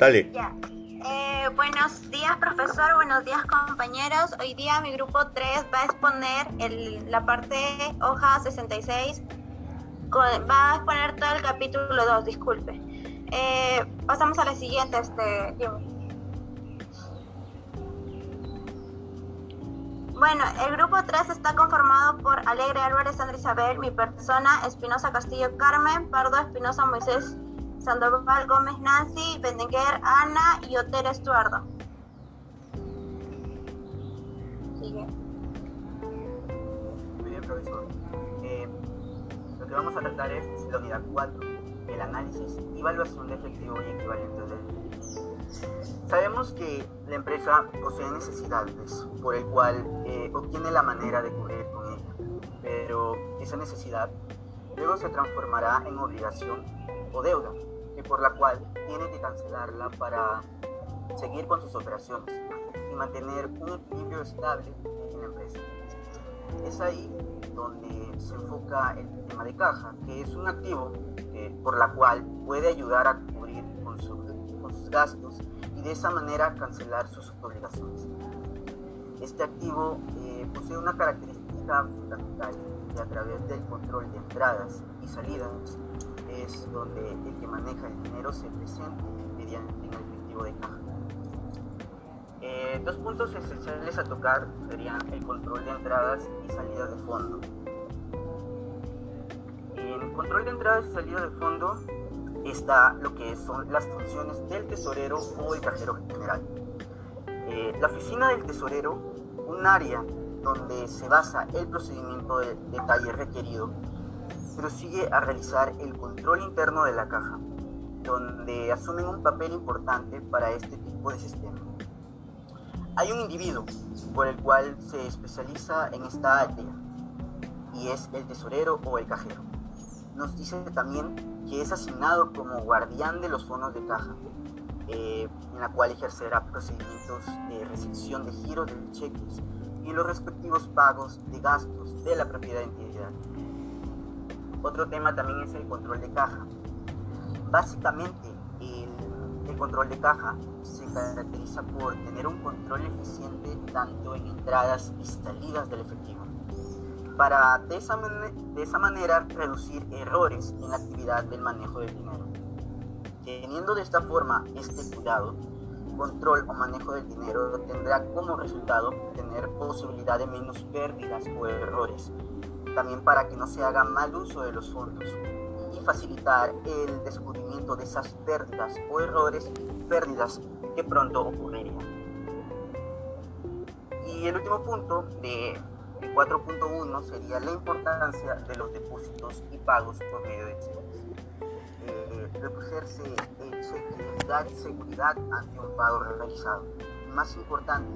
Dale. Eh, buenos días, profesor. Buenos días, compañeros. Hoy día mi grupo 3 va a exponer la parte hoja 66. va a exponer todo el capítulo 2, disculpe. Eh, pasamos a la siguiente, este, Bueno, el grupo 3 está conformado por Alegre Álvarez Sandra Isabel, mi persona, Espinosa Castillo Carmen, Pardo Espinosa Moisés Sandoval Gómez Nancy, Bendenguer Ana y Otero Estuardo. Sigue. Muy bien, profesor. Eh, lo que vamos a tratar es la unidad 4, el análisis y evaluación de efectivo y equivalente de Sabemos que la empresa posee necesidades por el cual eh, obtiene la manera de cubrir con ella, pero esa necesidad luego se transformará en obligación o deuda por la cual tiene que cancelarla para seguir con sus operaciones y mantener un equilibrio estable en la empresa. Es ahí donde se enfoca el tema de caja, que es un activo eh, por la cual puede ayudar a cubrir con, con sus gastos y de esa manera cancelar sus obligaciones. Este activo eh, posee una característica fundamental que a través del control de entradas y salidas es donde el que maneja el dinero se presente mediante el efectivo de caja. Eh, dos puntos esenciales a tocar serían el control de entradas y salidas de fondo. En el control de entradas y salidas de fondo está lo que son las funciones del tesorero o el cajero general. Eh, la oficina del tesorero, un área donde se basa el procedimiento de detalle requerido prosigue a realizar el control interno de la caja, donde asumen un papel importante para este tipo de sistema. Hay un individuo por el cual se especializa en esta área y es el tesorero o el cajero. Nos dice también que es asignado como guardián de los fondos de caja, eh, en la cual ejercerá procedimientos de recepción de giros de cheques y los respectivos pagos de gastos de la propiedad entidad. Otro tema también es el control de caja. Básicamente, el, control de caja se caracteriza por tener un control eficiente tanto en entradas y salidas del efectivo, para de esa, de esa manera reducir errores en la actividad del manejo del dinero. Teniendo de esta forma este cuidado, control o manejo del dinero tendrá como resultado tener posibilidad de menos pérdidas o errores también para que no se haga mal uso de los fondos y facilitar el descubrimiento de esas pérdidas o errores, pérdidas que pronto ocurrirían. Y el último punto de 4.1 sería la importancia de los depósitos y pagos por medio de cheques. Eh, recogerse el cheque dar seguridad ante un pago realizado. Más importante,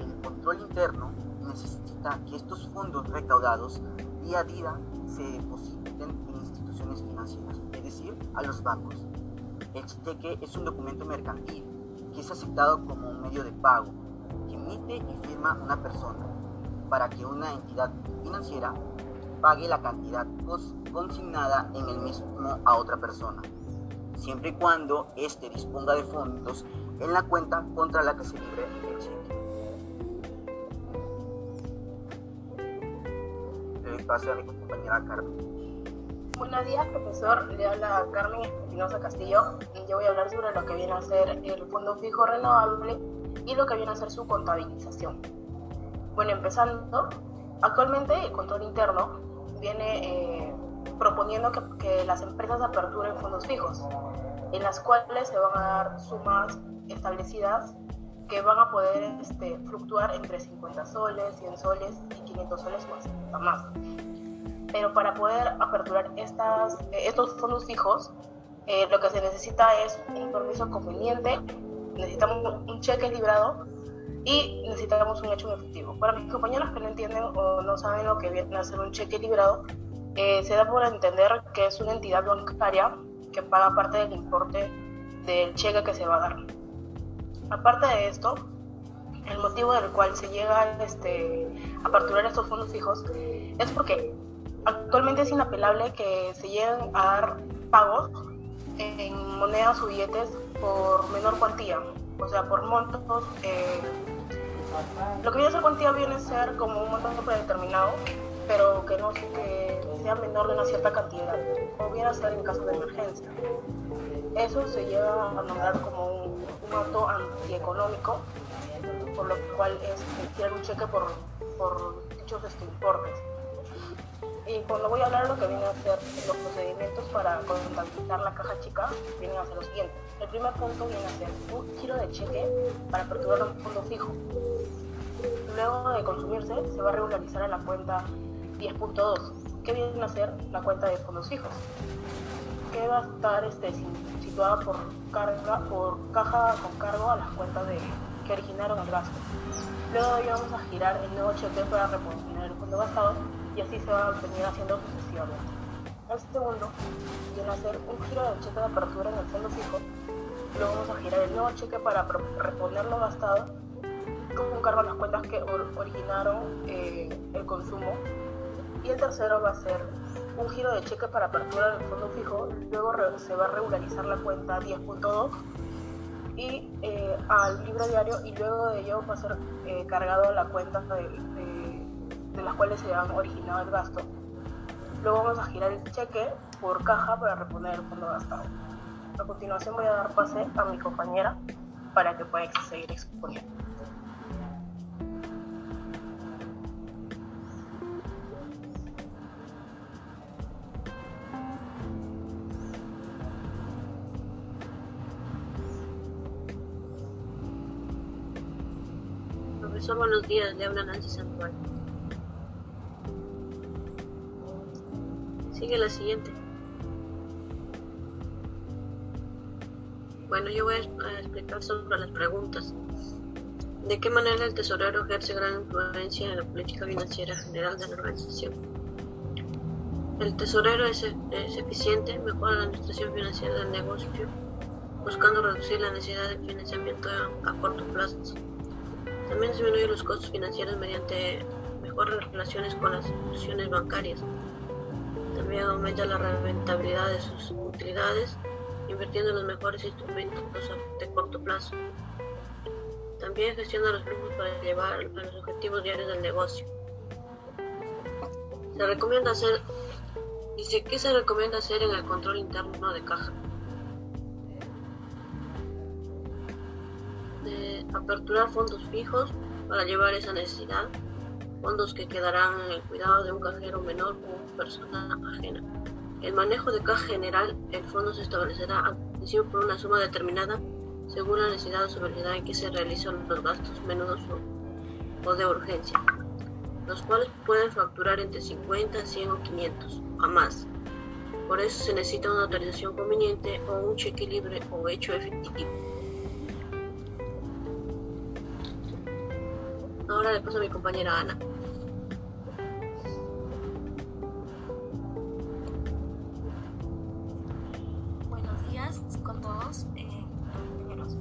el control interno necesita que estos fondos recaudados día a día se depositen en instituciones financieras, es decir, a los bancos. El cheque es un documento mercantil que es aceptado como un medio de pago que emite y firma una persona para que una entidad financiera pague la cantidad consignada en el mismo a otra persona, siempre y cuando éste disponga de fondos en la cuenta contra la que se libre el cheque. A mi compañera Carmen. Buenos días, profesor. Le habla Carmen Espinosa Castillo. Yo voy a hablar sobre lo que viene a ser el Fondo Fijo Renovable y lo que viene a ser su contabilización. Bueno, empezando, actualmente el control interno viene eh, proponiendo que, que las empresas aperturen fondos fijos, en las cuales se van a dar sumas establecidas que van a poder este, fluctuar entre 50 soles, 100 soles y 500 soles más, más. Pero para poder aperturar estas, estos fondos fijos, eh, lo que se necesita es un permiso conveniente, necesitamos un cheque librado y necesitamos un hecho en efectivo. Para mis compañeros que no entienden o no saben lo que viene a ser un cheque librado, eh, se da por entender que es una entidad bancaria que paga parte del importe del cheque que se va a dar. Aparte de esto, el motivo del cual se llega este, a aperturar estos fondos fijos es porque actualmente es inapelable que se lleguen a dar pagos en monedas o billetes por menor cuantía, o sea, por montos. Eh, lo que viene a ser cuantía viene a ser como un monto predeterminado, pero que no sea menor de una cierta cantidad, o viene a ser en caso de emergencia. Eso se lleva a nombrar como un, un antieconómico, por lo cual es emitir un cheque por, dichos este, importes. Y cuando voy a hablar de lo que viene a ser los procedimientos para contabilizar la caja chica, vienen a ser los siguientes. El primer punto viene a ser un giro de cheque para aperturar un fondo fijo. Luego de consumirse, se va a regularizar a la cuenta 10.2, que viene a ser la cuenta de fondos fijos, que va a estar este, situada por, carga, por caja con cargo a las cuentas de, que originaron el gasto. Luego ya vamos a girar el nuevo cheque para reponer el fondo gastado y así se va a venir haciendo sucesivamente. El segundo viene a ser un giro del cheque de apertura en el fondo fijo. Luego vamos a girar el nuevo cheque para reponer lo gastado con cargo a las cuentas que originaron eh, el consumo. Y el tercero va a ser un giro de cheque para apertura del fondo fijo. Luego se va a regularizar la cuenta 10.2 y eh, al libro diario y luego de ello va a ser eh, cargado la cuenta de, de, las cuales se han originado el gasto. Luego vamos a girar el cheque por caja para reponer el fondo gastado. A continuación voy a dar pase a mi compañera para que pueda seguir exponiendo. Buenos días. Le habla Nancy Santuario. Sigue la siguiente. Bueno, yo voy a explicar sobre las preguntas. ¿De qué manera el tesorero ejerce gran influencia en la política financiera general de la organización? El tesorero es, es eficiente, mejora la administración financiera del negocio, buscando reducir la necesidad de financiamiento a corto plazo también disminuye los costos financieros mediante mejores relaciones con las instituciones bancarias. También aumenta la rentabilidad de sus utilidades, invirtiendo en los mejores instrumentos de corto plazo. También gestiona los flujos para llevar a los objetivos diarios del negocio. Se recomienda hacer, dice, ¿qué se recomienda hacer en el control interno de caja? Aperturar fondos fijos para llevar esa necesidad, fondos que quedarán en el cuidado de un cajero menor o persona ajena. El manejo de caja general, el fondo se establecerá a condición por una suma determinada según la necesidad o severidad en que se realizan los gastos menudos o de urgencia, los cuales pueden facturar entre 50, 100 o 500 a más. Por eso se necesita una autorización conveniente o un cheque libre o hecho efectivo. Ahora le paso a mi compañera Ana. Buenos días con todos, eh, compañeros.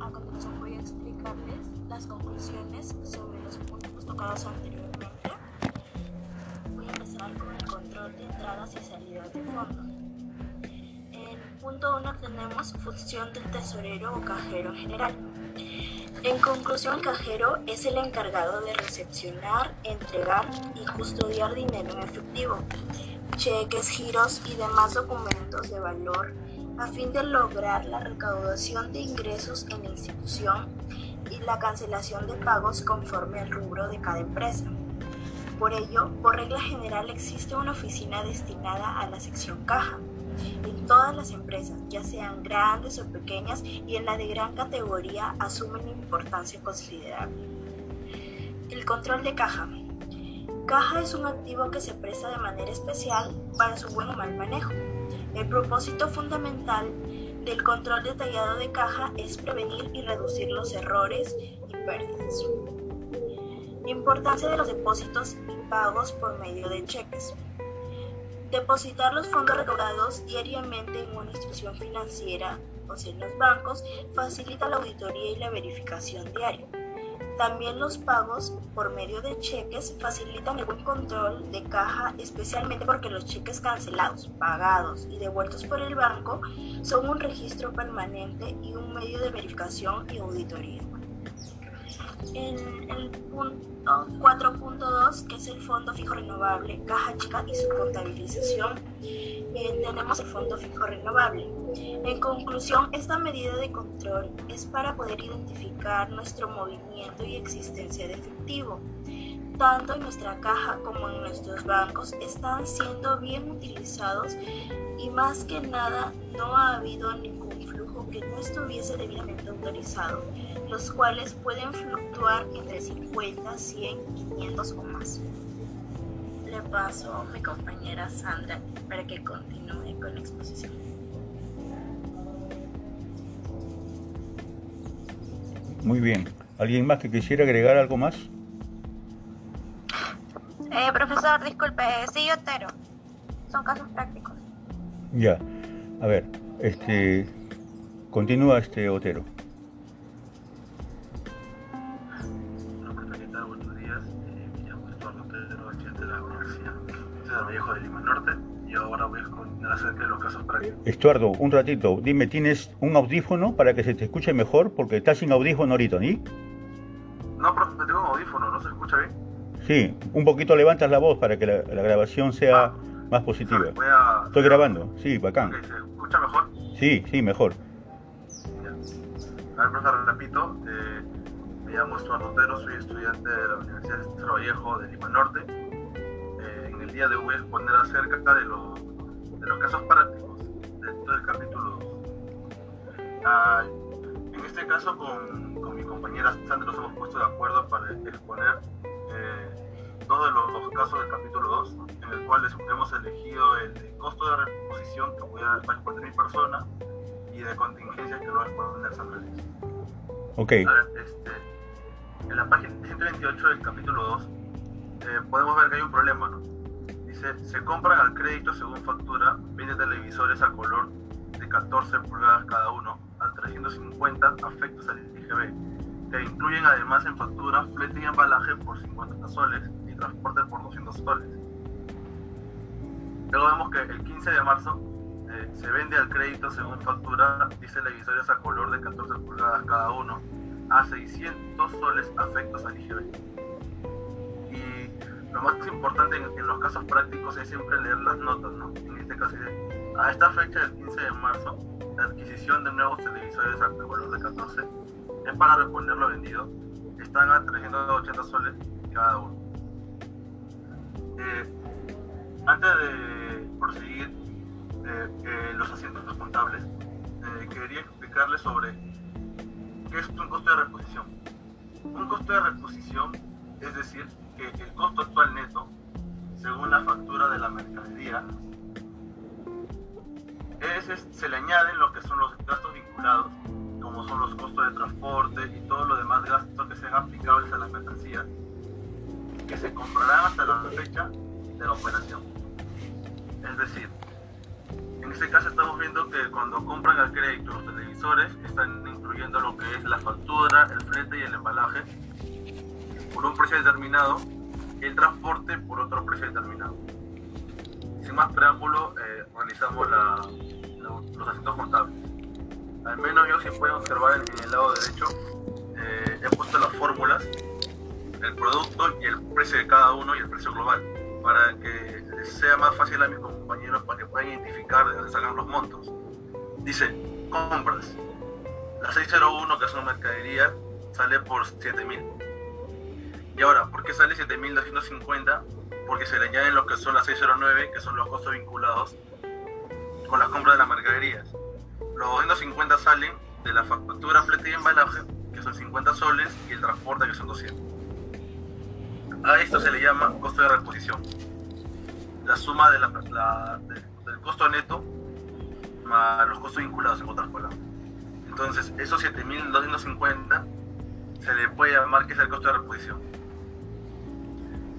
A continuación voy a explicarles las conclusiones sobre los puntos tocados anteriormente. Voy a empezar con el control de entradas y salidas de fondos. En punto 1 tenemos función del tesorero o cajero general. En conclusión, cajero es el encargado de recepcionar, entregar y custodiar dinero en efectivo, cheques, giros y demás documentos de valor a fin de lograr la recaudación de ingresos en la institución y la cancelación de pagos conforme al rubro de cada empresa. Por ello, por regla general existe una oficina destinada a la sección caja todas las empresas, ya sean grandes o pequeñas, y en la de gran categoría asumen importancia considerable. El control de caja. Caja es un activo que se presta de manera especial para su buen o mal manejo. El propósito fundamental del control detallado de caja es prevenir y reducir los errores y pérdidas. Importancia de los depósitos y por medio de cheques. Depositar los fondos recaudados diariamente en una institución financiera, o sea, en los bancos, facilita la auditoría y la verificación diaria. También los pagos por medio de cheques facilitan el buen control de caja, especialmente porque los cheques cancelados, pagados y devueltos por el banco son un registro permanente y un medio de verificación y auditoría. En el punto 4.2, que es el Fondo Fijo Renovable, Caja Chica y su contabilización, eh, tenemos el Fondo Fijo Renovable. En conclusión, esta medida de control es para poder identificar nuestro movimiento y existencia de efectivo. Tanto en nuestra caja como en nuestros bancos están siendo bien utilizados y más que nada no ha habido ningún flujo que no estuviese debidamente autorizado los cuales pueden fluctuar entre 50, 100, 500 o más. Le paso a mi compañera Sandra para que continúe con la exposición. Muy bien. ¿Alguien más que quisiera agregar algo más? Eh, profesor, disculpe, sí, Otero. Son casos prácticos. Ya. A ver, este continúa este Otero. Estuardo, un ratito, dime, ¿tienes un audífono para que se te escuche mejor? Porque estás sin audífono ahorita, ¿ni? No, profe, tengo un audífono, ¿no se escucha bien? Sí, un poquito levantas la voz para que la, grabación sea ah, más positiva. Estoy grabando, sí, bacán. ¿Se escucha mejor? Sí, sí, mejor. A ver, profesor, repito, eh, me llamo Estuardo Otero, soy estudiante de la Universidad de Vallejo de Lima Norte. Día de hoy voy a exponer acerca de los, de los casos prácticos del capítulo 2. Ah, en este caso, con, con, mi compañera Sandra nos hemos puesto de acuerdo para exponer eh, dos de los, casos del capítulo 2, en el cual hemos elegido el costo de reposición que voy a, exponer mi persona y de contingencia que lo va a exponer Sandra Ok. este, en la página 128 del capítulo 2 eh, podemos ver que hay un problema, ¿no? Se compran al crédito según factura 20 televisores a color de 14 pulgadas cada uno a 350 afectos al IGB, que incluyen además en factura flete y embalaje por 50 soles y transporte por 200 soles. Luego vemos que el 15 de marzo eh, se vende al crédito según factura 10 televisores a color de 14 pulgadas cada uno a 600 soles afectos al IGB lo más importante en, los casos prácticos es siempre leer las notas, ¿no? En este caso, a esta fecha del 15 de marzo, la adquisición de nuevos televisores a valor de 14 es para reponer lo vendido. Están a 380 soles cada uno. Eh, antes de proseguir eh, eh, los asientos contables, quería explicarles sobre qué es un costo de reposición. Un costo de reposición es decir, que el costo actual neto, según la factura de la mercadería, es, se le añaden lo que son los gastos vinculados, como son los costos de transporte y todo lo demás gastos que sean aplicables a las mercancías, que se comprarán hasta la fecha de la operación. Es decir, en este caso estamos viendo que cuando compran al crédito los televisores están incluyendo lo que es la factura, el frente y el embalaje por un precio determinado y el transporte por otro precio determinado. Sin más preámbulo, eh, realizamos los asientos contables. Al menos yo si pueden observar en, el lado derecho, eh, he puesto las fórmulas, el producto y el precio de cada uno y el precio global, para que sea más fácil a mis compañeros para que puedan identificar de dónde sacan los montos. Dice, compras. La 601, que una mercadería, sale por 7000 y ahora, ¿por qué sale 7.250? Porque se le añaden lo que son las 609, que son los costos vinculados con las compras de las mercaderías. Los 250 salen de la factura, flete y embalaje, que son 50 soles, y el transporte, que son 200. A esto se le llama costo de reposición. La suma de la, del costo neto más los costos vinculados, en otras palabras. Entonces, esos 7.250 se le puede llamar que es el costo de reposición.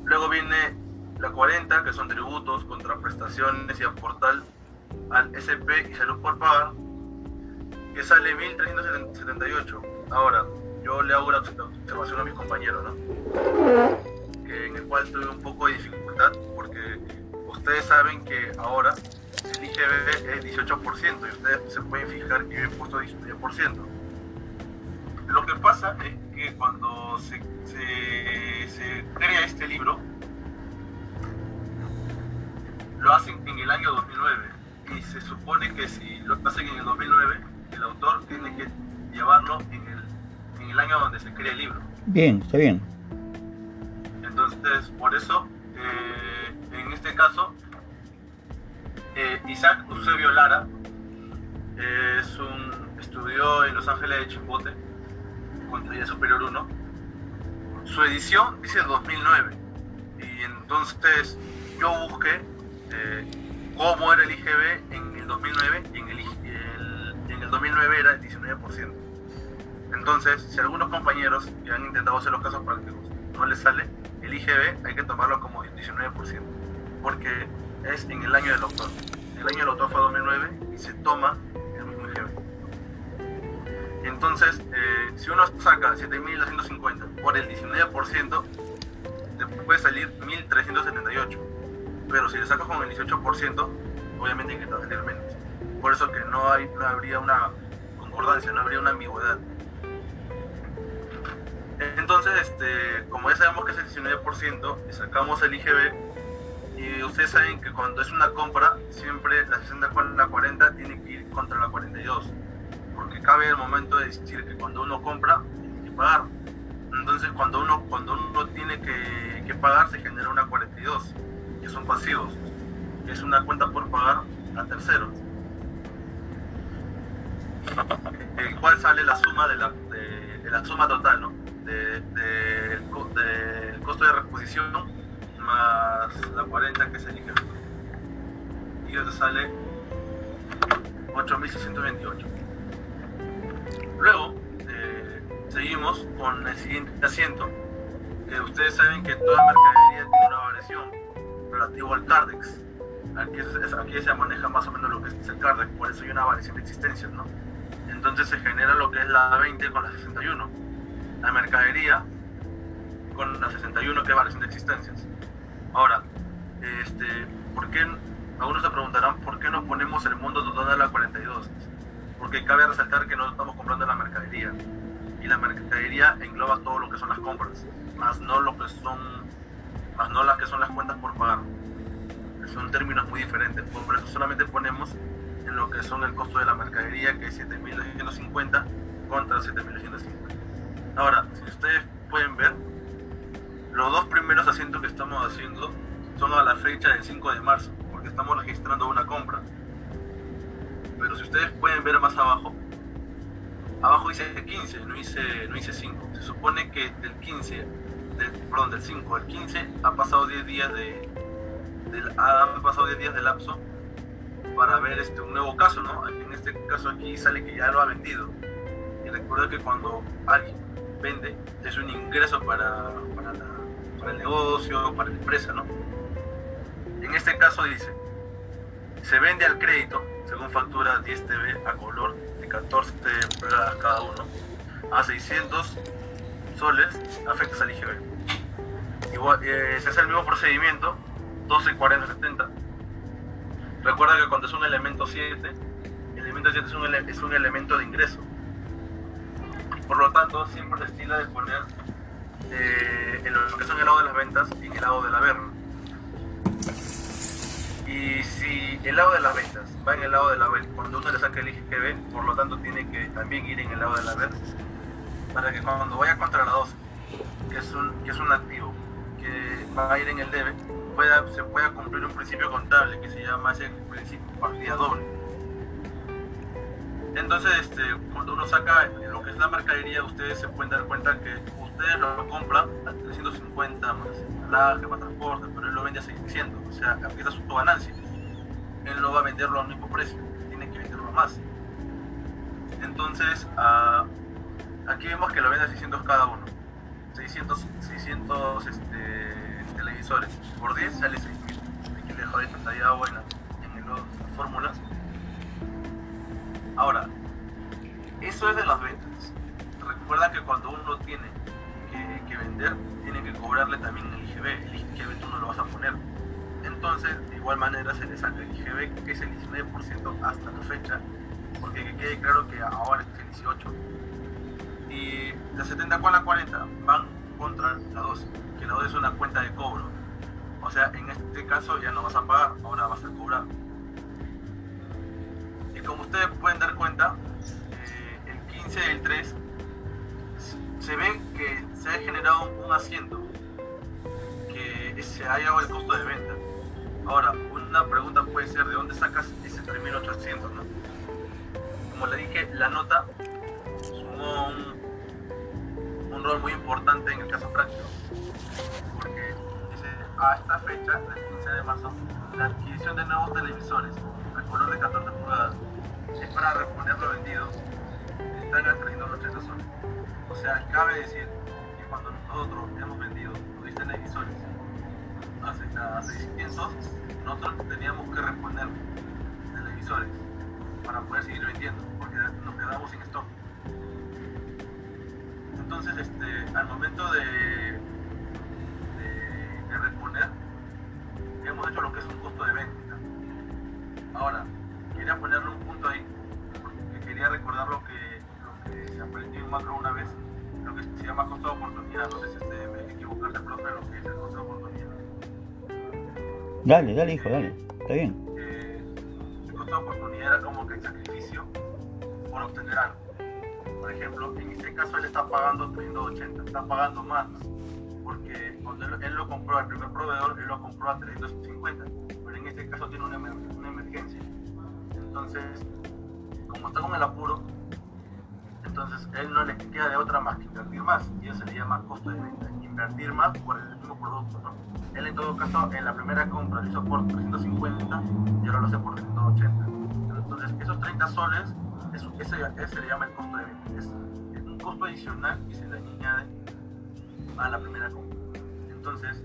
Luego viene la 40, que son tributos, contraprestaciones y aportal al SP y salud por paga, que sale 1378. Ahora, yo le hago la observación a mis compañeros, ¿no? Que en el cual tuve un poco de dificultad porque ustedes saben que ahora el IGB es 18% y ustedes se pueden fijar que yo he puesto 19%. Lo que pasa es que cuando se, se crea este libro, lo hacen en el año 2009 y se supone que si lo hacen en el 2009, el autor tiene que llevarlo en el, en el año donde se crea el libro. Bien, está bien. Entonces, por eso, eh, en este caso, eh, Isaac Eusebio Lara es un, estudió en Los Ángeles de Chimbote, con teoría superior 1. Su edición dice 2009. Y entonces yo busqué eh, cómo era el IGB en el 2009 y en el, en el 2009 era el 19%. Entonces, si algunos compañeros que han intentado hacer los casos prácticos no les sale, el IGB hay que tomarlo como 19%, porque es en el año del autor. El año del autor fue 2009 y se toma el mismo IGB. Entonces, eh, si uno saca 7.250 por el 19%, te puede salir 1.378 pero si le sacas con el 18%, obviamente hay que salir menos. Por eso que no, hay, no habría una concordancia, no habría una ambigüedad. Entonces, este, como ya sabemos que es el 19%, sacamos el IGB y ustedes saben que cuando es una compra, siempre la 60 con la 40 tiene que ir contra la 42. Porque cabe el momento de decir que cuando uno compra, tiene que pagar. Entonces, cuando uno, cuando uno tiene que, que pagar, se genera una 42 son pasivos. Es una cuenta por pagar a terceros. El cual sale la suma de la, de, la suma total, ¿no? De, del costo de reposición más la 40 que se elige. Y eso sale 8.628. Luego, eh, seguimos con el siguiente asiento, que ustedes saben que toda mercadería tiene una variación relativo al CARDEX. Aquí, aquí se maneja más o menos lo que es el CARDEX, por eso hay una variación de existencias, ¿no? Entonces se genera lo que es la 20 con la 61. La mercadería con la 61 que es variación de existencias. Ahora, este, ¿por qué? Algunos se preguntarán por qué no ponemos el mundo total a la 42. Porque cabe resaltar que no estamos comprando la mercadería. Y la mercadería engloba todo lo que son las compras, más no lo que son más no las que son las cuentas por pagar. Son términos muy diferentes, por eso solamente ponemos en lo que son el costo de la mercadería, que es 7.250 contra 7.250. Ahora, si ustedes pueden ver, los dos primeros asientos que estamos haciendo son a la fecha del 5 de marzo, porque estamos registrando una compra. Pero si ustedes pueden ver más abajo, abajo dice 15, no dice, no dice 5. Se supone que del 15 del, perdón, del 5 al 15 ha pasado 10 días de, han pasado 10 días de lapso para ver este, un nuevo caso, ¿no? En este caso aquí sale que ya lo ha vendido. Y recuerda que cuando alguien vende es un ingreso para, para el negocio, para la empresa, ¿no? En este caso dice, se vende al crédito, según factura 10 TV a color de 14 pulgadas cada uno, a 600 soles afectas al IGB. Igual, eh, se hace el mismo procedimiento, 12, 40, 70. Recuerda que cuando es un elemento 7, el elemento 7 es un, es un elemento de ingreso. Por lo tanto, siempre se estila de poner eh, en lo que son el lado de las ventas y en el lado de la verna. Y si el lado de las ventas va en el lado de la venta, cuando uno le saca el IGB, por lo tanto tiene que también ir en el lado de la verna para que cuando vaya contra la 12, que es un, que es un activo que va a ir en el debe, pueda, se pueda cumplir un principio contable que se llama ese principio partida doble. Entonces, este, cuando uno saca lo que es la mercadería, ustedes se pueden dar cuenta que ustedes lo compran a 350 más embalaje, más transporte, pero él lo vende a 600, o sea, empieza su ganancia. Él no va a venderlo al mismo precio, tiene que venderlo más. Entonces, a Aquí vemos que lo vende a 600 cada uno. 600, 600 este, televisores. Por 10 sale 6000. Aquí le dejo detallado en, en las fórmulas. Ahora, eso es de las ventas. recuerda que cuando uno tiene que, vender, tiene que cobrarle también el IGB. El IGB tú no lo vas a poner. Entonces, de igual manera se le saca el IGB, que es el 19% hasta la fecha, porque que quede claro que ahora es el 18. Y la 70 con la 40 van contra la 2, que la 2 es una cuenta de cobro. O sea, en este caso ya no vas a pagar, ahora vas a cobrar. Y como ustedes pueden dar cuenta, eh, el 15 del 3 se ve que se ha generado un asiento que se ha llevado el costo de venta. Ahora, una pregunta puede ser, ¿de dónde sacas ese 3.800? ¿no? Como le dije, la nota sumó un, rol muy importante en el caso práctico. Porque a esta fecha, el 15 de marzo, la adquisición de nuevos televisores a color de 14 pulgadas es para reponer lo vendido, están atrayendo los 80 soles. O sea, cabe decir nosotros hemos vendido los televisores a 600, nosotros teníamos que reponer televisores para poder seguir vendiendo, porque nos quedamos sin stock. Entonces, este, al momento de, de, reponer, hemos hecho lo que es un costo de venta. Ahora, quería ponerle un punto ahí, porque quería recordar lo que, lo que se aprendió en macro una vez, que se llama costo de oportunidad. No sé si este, me equivocaste, profe, lo que es el costo de oportunidad. Dale, dale, hijo, dale. Está bien. Eh, el costo de oportunidad era como que el sacrificio por obtener algo. Por ejemplo, en este caso él está pagando 380, está pagando más. Porque cuando él, lo compró al primer proveedor, él lo compró a 350. Pero en este caso tiene una, una emergencia. Entonces, como está con el apuro, entonces él no le queda de otra más que invertir más. Y eso se le llama costo de venta. Invertir más por el mismo producto. Él en todo caso, en la primera compra lo hizo por 350 y ahora lo hace por 380. Entonces, esos 30 soles, eso, ese, ese se le llama el costo de venta. Es, un costo adicional que se le añade a la primera compra. Entonces,